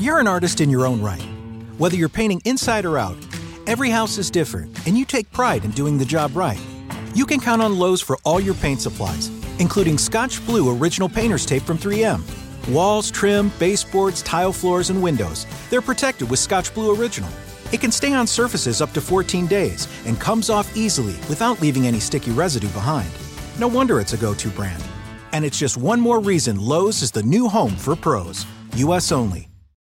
You're an artist in your own right. Whether you're painting inside or out, every house is different, and you take pride in doing the job right. You can count on Lowe's for all your paint supplies, including Scotch Blue Original Painter's Tape from 3M. Walls, trim, baseboards, tile floors, and windows, they're protected with Scotch Blue Original. It can stay on surfaces up to 14 days and comes off easily without leaving any sticky residue behind. No wonder it's a go to brand. And it's just one more reason Lowe's is the new home for pros. US only.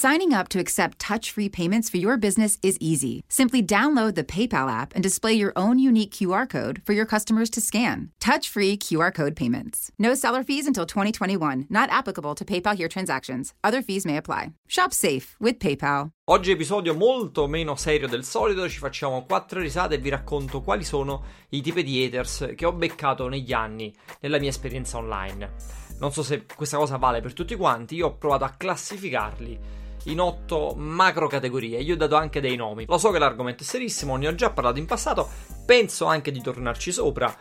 Signing up to accept touch free payments for your business is easy. Simply download the PayPal app and display your own unique QR code for your customers to scan. Touch free QR code payments. No seller fees until 2021, not applicable to PayPal here transactions. Other fees may apply. Shop safe with PayPal. Oggi episodio molto meno serio del solito, ci facciamo quattro risate e vi racconto quali sono i tipi di haters che ho beccato negli anni nella mia esperienza online. Non so se questa cosa vale per tutti quanti, io ho provato a classificarli in otto macro categorie. Io ho dato anche dei nomi. Lo so che l'argomento è serissimo, ne ho già parlato in passato, penso anche di tornarci sopra.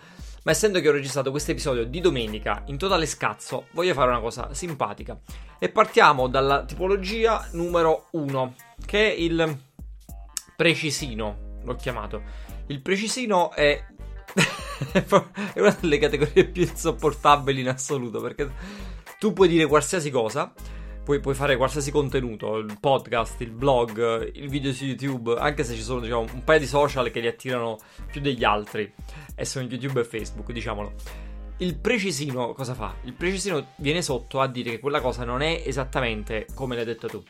Ma essendo che ho registrato questo episodio di domenica in totale scazzo, voglio fare una cosa simpatica. E partiamo dalla tipologia numero uno, che è il precisino, l'ho chiamato. Il precisino è è una delle categorie più insopportabili in assoluto perché tu puoi dire qualsiasi cosa puoi, puoi, fare qualsiasi contenuto, il podcast, il blog, il video su YouTube, anche se ci sono diciamo, un paio di social che li attirano più degli altri, e sono YouTube e Facebook, diciamolo. Il precisino cosa fa? Il precisino viene sotto a dire che quella cosa non è esattamente come l'hai detto tu.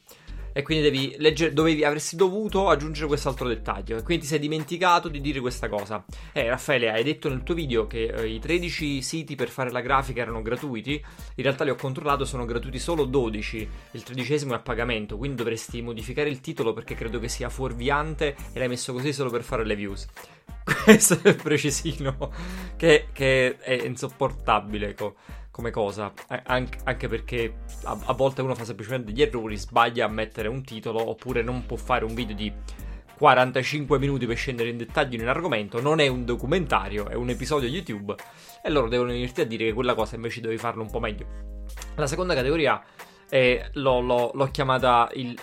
E quindi devi leggere, dovevi, avresti dovuto aggiungere quest'altro dettaglio. E quindi ti sei dimenticato di dire questa cosa. Eh, Raffaele, hai detto nel tuo video che eh, i 13 siti per fare la grafica erano gratuiti. In realtà li ho controllato, sono gratuiti solo 12. Il tredicesimo è a pagamento. Quindi dovresti modificare il titolo perché credo che sia fuorviante e l'hai messo così solo per fare le views. Questo è precisino, che, che è insopportabile. Co come cosa, An- anche perché a-, a volte uno fa semplicemente degli errori, sbaglia a mettere un titolo oppure non può fare un video di 45 minuti per scendere in dettaglio in un argomento, non è un documentario, è un episodio YouTube e loro devono venirti a dire che quella cosa invece devi farlo un po' meglio. La seconda categoria è, l'ho, l'ho, l'ho chiamata il,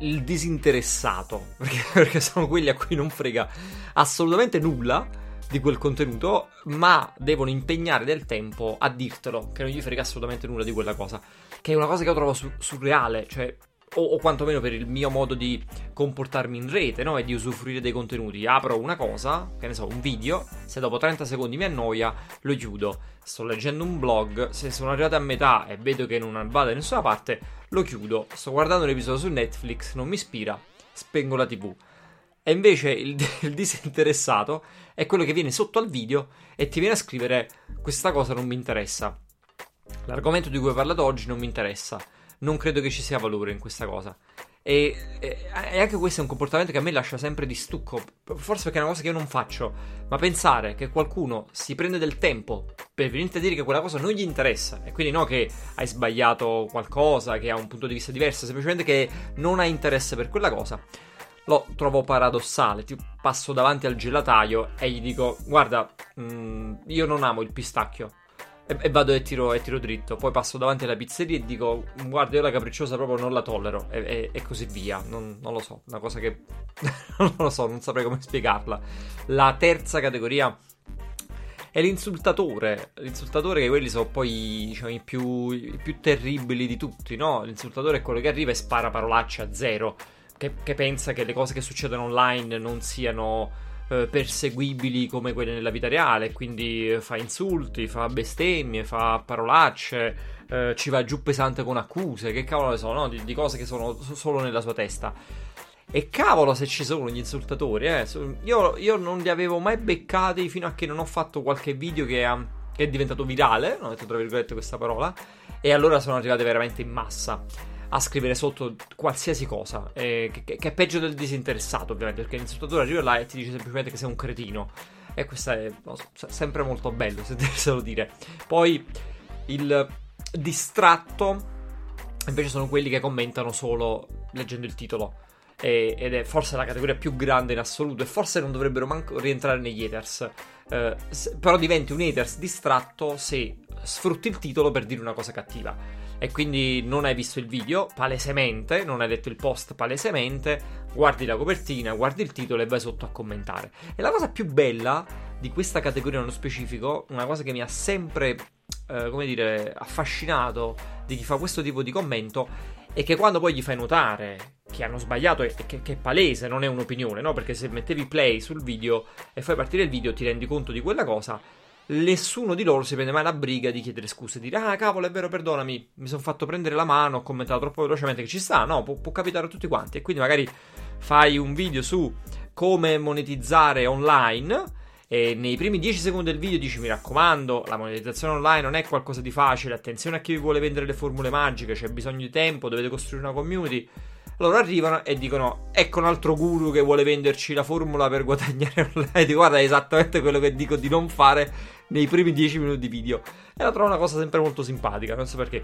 il disinteressato, perché, perché sono quelli a cui non frega assolutamente nulla di quel contenuto, ma devono impegnare del tempo a dirtelo, che non gli frega assolutamente nulla di quella cosa. Che è una cosa che io trovo su- surreale, cioè o, o, quantomeno per il mio modo di comportarmi in rete, no? E di usufruire dei contenuti. Apro una cosa, che ne so, un video, se dopo 30 secondi mi annoia, lo chiudo. Sto leggendo un blog, se sono arrivato a metà e vedo che non vado da nessuna parte, lo chiudo. Sto guardando un episodio su Netflix, non mi ispira, spengo la TV. E invece il, il, disinteressato è quello che viene sotto al video e ti viene a scrivere questa cosa non mi interessa. L'argomento di cui ho parlato oggi non mi interessa. Non credo che ci sia valore in questa cosa. E, e, e, anche questo è un comportamento che a me lascia sempre di stucco. Forse perché è una cosa che io non faccio. Ma pensare che qualcuno si prende del tempo per venirti a dire che quella cosa non gli interessa. E quindi no che hai sbagliato qualcosa, che ha un punto di vista diverso, semplicemente che non hai interesse per quella cosa lo trovo paradossale. Ti passo davanti al gelataio e gli dico: Guarda, mh, mm, io non amo il pistacchio. E, e vado e tiro, e tiro, dritto. Poi passo davanti alla pizzeria e dico: Guarda, io la capricciosa proprio non la tollero. E, e, e così via. Non, non, lo so. Una cosa che. non lo so, non saprei come spiegarla. La terza categoria. È l'insultatore. L'insultatore, che quelli sono poi diciamo, i, più, i più terribili di tutti, no? L'insultatore è quello che arriva e spara parolacce a zero che, che pensa che le cose che succedono online non siano eh, perseguibili come quelle nella vita reale, quindi eh, fa insulti, fa bestemmie, fa parolacce, eh, ci va giù pesante con accuse, che cavolo ne so, no? di, di cose che sono solo nella sua testa. E cavolo se ci sono gli insultatori, eh. Io, io, non li avevo mai beccati fino a che non ho fatto qualche video che, ha, che è diventato virale, non ho detto tra virgolette questa parola, e allora sono arrivate veramente in massa a scrivere sotto qualsiasi cosa, eh, che, che, è peggio del disinteressato ovviamente, perché l'insultatore arriva là e ti dice semplicemente che sei un cretino. E questo è so, sempre molto bello, se devo dire. Poi il distratto invece sono quelli che commentano solo leggendo il titolo. ed è forse la categoria più grande in assoluto e forse non dovrebbero manco rientrare negli haters. Eh, se, però diventi un haters distratto se sfrutti il titolo per dire una cosa cattiva. E quindi non hai visto il video palesemente, non hai letto il post palesemente, guardi la copertina, guardi il titolo e vai sotto a commentare. E la cosa più bella di questa categoria nello specifico, una cosa che mi ha sempre, eh, come dire, affascinato di chi fa questo tipo di commento, è che quando poi gli fai notare che hanno sbagliato e che, che, è palese, non è un'opinione, no? Perché se mettevi play sul video e fai partire il video ti rendi conto di quella cosa, nessuno di loro si prende mai la briga di chiedere scuse e dire ah cavolo è vero perdonami, mi sono fatto prendere la mano, ho commentato troppo velocemente che ci sta, no, può, può capitare a tutti quanti e quindi magari fai un video su come monetizzare online e nei primi 10 secondi del video dici mi raccomando, la monetizzazione online non è qualcosa di facile, attenzione a chi vi vuole vendere le formule magiche, c'è bisogno di tempo, dovete costruire una community. Loro arrivano e dicono: Ecco un altro guru che vuole venderci la formula per guadagnare online. Guarda, è esattamente quello che dico di non fare nei primi 10 minuti di video. E la trovo una cosa sempre molto simpatica, non so perché.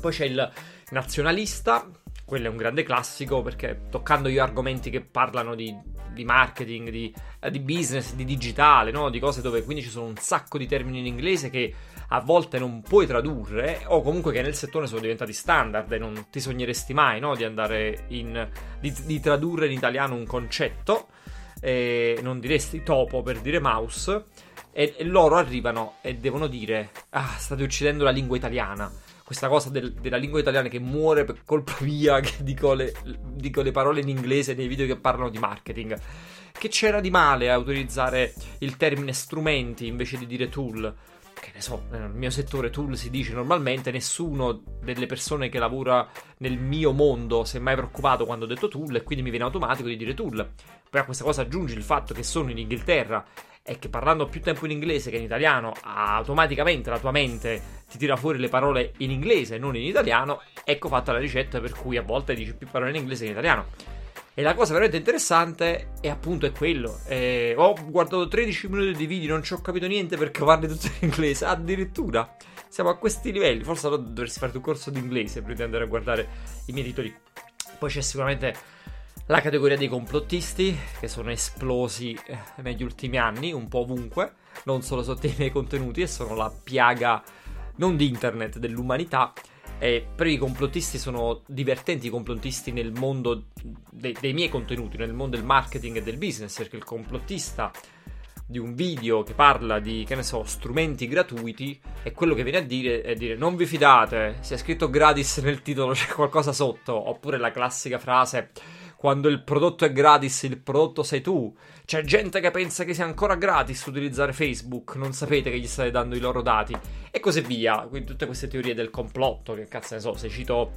Poi c'è il nazionalista quello è un grande classico perché toccando io argomenti che parlano di, di marketing, di, eh, di, business, di digitale, no? di cose dove quindi ci sono un sacco di termini in inglese che a volte non puoi tradurre o comunque che nel settore sono diventati standard e non ti sogneresti mai no? di andare in... Di, di, tradurre in italiano un concetto e non diresti topo per dire mouse e, e loro arrivano e devono dire ah state uccidendo la lingua italiana questa cosa del, della lingua italiana che muore per colpa mia, che dico le, dico le, parole in inglese nei video che parlano di marketing. Che c'era di male a utilizzare il termine strumenti invece di dire tool? Che ne so, nel mio settore tool si dice normalmente, nessuno delle persone che lavora nel mio mondo si è mai preoccupato quando ho detto tool e quindi mi viene automatico di dire tool. Poi a questa cosa aggiungi il fatto che sono in Inghilterra e che parlando più tempo in inglese che in italiano, automaticamente la tua mente ti tira fuori le parole in inglese e non in italiano, ecco fatta la ricetta per cui a volte dici più parole in inglese che in italiano. E la cosa veramente interessante è appunto è quello. Eh, ho guardato 13 minuti di video, non ci ho capito niente perché parli tutto in inglese. Addirittura siamo a questi livelli. Forse dovresti fare un corso di inglese prima di andare a guardare i miei titoli. Poi c'è sicuramente la categoria dei complottisti, che sono esplosi eh, negli ultimi anni, un po' ovunque, non solo sotto i miei contenuti, e sono la piaga non di internet, dell'umanità. E per i complottisti sono divertenti i complottisti nel mondo dei, dei miei contenuti, nel mondo del marketing e del business, perché il complottista di un video che parla di, che ne so, strumenti gratuiti e quello che viene a dire è dire non vi fidate, se è scritto gratis nel titolo c'è qualcosa sotto, oppure la classica frase quando il prodotto è gratis, il prodotto sei tu. C'è gente che pensa che sia ancora gratis utilizzare Facebook, non sapete che gli state dando i loro dati, e così via. Quindi tutte queste teorie del complotto, che cazzo ne so, se cito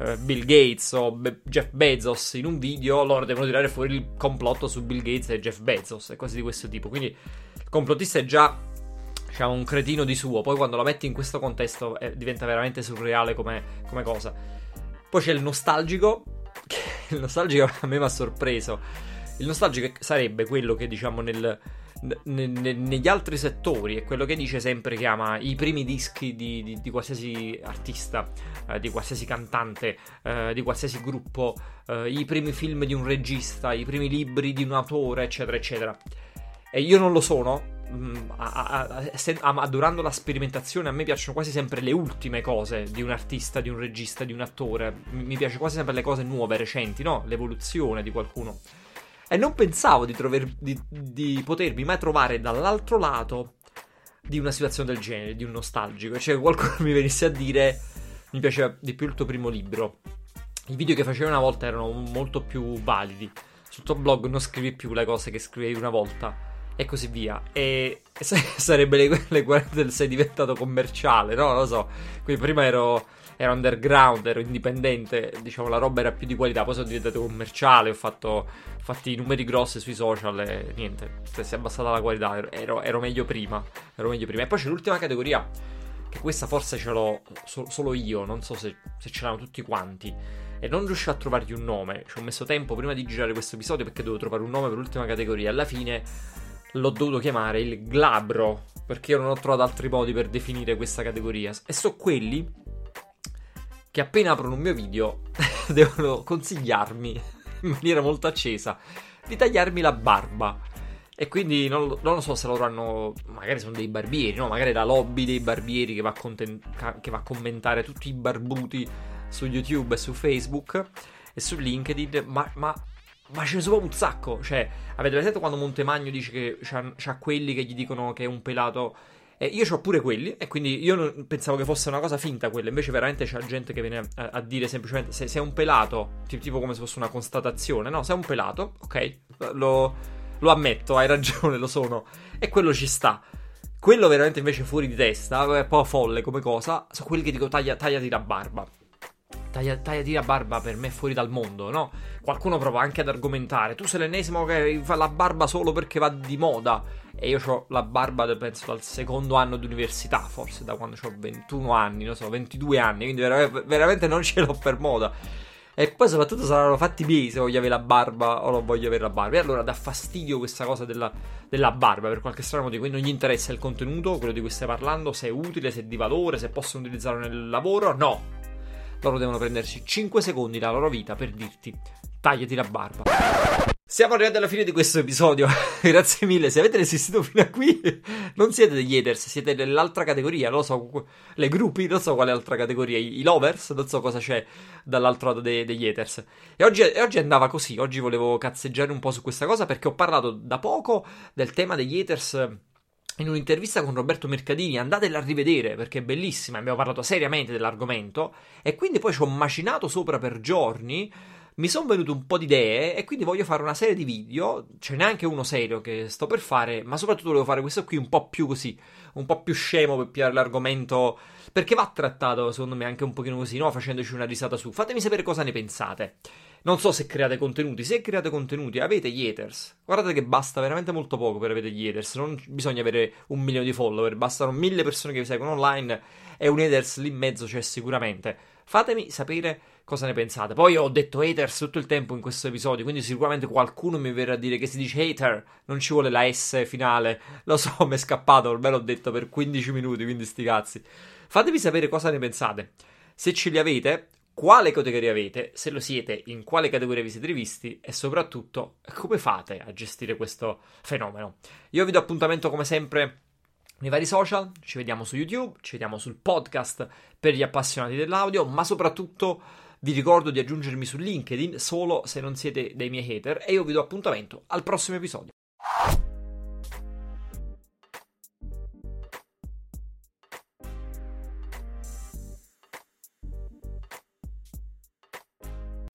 uh, Bill Gates o Be- Jeff Bezos in un video, loro devono tirare fuori il complotto su Bill Gates e Jeff Bezos e cose di questo tipo. Quindi il complottista è già diciamo, un cretino di suo, poi quando lo metti in questo contesto eh, diventa veramente surreale come, come cosa. Poi c'è il nostalgico, il nostalgico a me mi ha sorpreso. Il nostalgico sarebbe quello che diciamo nel, ne, ne, negli altri settori è quello che dice sempre che ama i primi dischi di, di, di qualsiasi artista, eh, di qualsiasi cantante, eh, di qualsiasi gruppo, eh, i primi film di un regista, i primi libri di un autore, eccetera, eccetera. E io non lo sono, Mm, adorando la sperimentazione, a me piacciono quasi sempre le ultime cose di un artista, di un regista, di un attore. Mi piace quasi sempre le cose nuove, recenti, no? L'evoluzione di qualcuno. E non pensavo di, trover, di, di potermi mai trovare dall'altro lato di una situazione del genere, di un nostalgico. Cioè, qualcuno mi venisse a dire: Mi piaceva di più il tuo primo libro. I video che facevi una volta erano molto più validi. Sul tuo blog non scrivi più le cose che scrivevi una volta e così via. E sarebbe le, le guerre del sei diventato commerciale, no? Lo so. Quindi prima ero, ero, underground, ero indipendente, diciamo la roba era più di qualità, poi sono diventato commerciale, ho fatto, ho i numeri grossi sui social e niente, cioè, si è abbassata la qualità, ero, ero, meglio prima, ero meglio prima. E poi c'è l'ultima categoria, che questa forse ce l'ho so, solo io, non so se, se ce l'hanno tutti quanti e non riuscivo a trovargli un nome. Ci ho messo tempo prima di girare questo episodio perché dovevo trovare un nome per l'ultima categoria. Alla fine l'ho dovuto chiamare il glabro, perché io non ho trovato altri modi per definire questa categoria. E so quelli che appena aprono un mio video devono consigliarmi in maniera molto accesa di tagliarmi la barba. E quindi non, non, lo so se loro hanno. Magari sono dei barbieri, no? Magari la lobby dei barbieri che va, a conten- che va a commentare tutti i barbuti su YouTube e su Facebook e su LinkedIn. Ma, ma, ma ce ne sono un sacco. Cioè, avete presente quando Montemagno dice che c'ha, c'ha quelli che gli dicono che è un pelato. Eh, io ho pure quelli, e quindi io non, pensavo che fosse una cosa finta quella. Invece, veramente c'è gente che viene a, a dire semplicemente: se, è un pelato, tipo come se fosse una constatazione, no? Se è un pelato, ok, lo lo ammetto, hai ragione, lo sono. E quello ci sta. Quello veramente invece fuori di testa, è un po' folle come cosa, sono quelli che dico taglia, tagliati la barba. Taglia, tagliati la barba per me fuori dal mondo, no? Qualcuno prova anche ad argomentare, tu sei l'ennesimo che fa la barba solo perché va di moda. E io ho la barba, penso, dal secondo anno di università, forse da quando ho 21 anni, non so, 22 anni, quindi veramente non ce l'ho per moda. E poi soprattutto saranno fatti miei se voglio avere la barba o non voglio avere la barba. E allora dà fastidio questa cosa della, della barba per qualche strano motivo. Quindi non gli interessa il contenuto, quello di cui stai parlando, se è utile, se è di valore, se possono utilizzarlo nel lavoro. No. Loro devono prendersi 5 secondi dalla loro vita per dirti tagliati la barba. Siamo arrivati alla fine di questo episodio. Grazie mille. Se avete resistito fino a qui, non siete degli haters, siete nell'altra categoria. Non so, le gruppi, non so quale altra categoria. I, lovers, non so cosa c'è dall'altro lato de- degli haters. E oggi, e oggi, andava così. Oggi volevo cazzeggiare un po' su questa cosa perché ho parlato da poco del tema degli haters in un'intervista con Roberto Mercadini, andatela a rivedere perché è bellissima, abbiamo parlato seriamente dell'argomento e quindi poi ci ho macinato sopra per giorni mi sono venute un po' di idee e quindi voglio fare una serie di video. Ce n'è anche uno serio che sto per fare, ma soprattutto volevo fare questo qui un po' più così, un po' più scemo per pigliare l'argomento. Perché va trattato, secondo me, anche un pochino così, no? Facendoci una risata su. Fatemi sapere cosa ne pensate. Non so se create contenuti. Se create contenuti, avete gli haters. Guardate che basta veramente molto poco per avere gli haters. Non bisogna avere un milione di follower. Bastano mille persone che vi seguono online. E un haters lì in mezzo c'è sicuramente. Fatemi sapere cosa ne pensate. Poi ho detto haters tutto il tempo in questo episodio, quindi sicuramente qualcuno mi verrà a dire che si dice hater, non ci vuole la S finale. Lo so, mi è scappato, ormai l'ho detto per 15 minuti, quindi sti cazzi. Fatemi sapere cosa ne pensate. Se ce li avete, quale categoria avete, se lo siete, in quale categoria vi siete rivisti e soprattutto come fate a gestire questo fenomeno. Io vi do appuntamento come sempre nei vari social, ci vediamo su YouTube, ci vediamo sul podcast per gli appassionati dell'audio, ma soprattutto vi ricordo di aggiungermi su LinkedIn solo se non siete dei miei hater e io vi do appuntamento al prossimo episodio.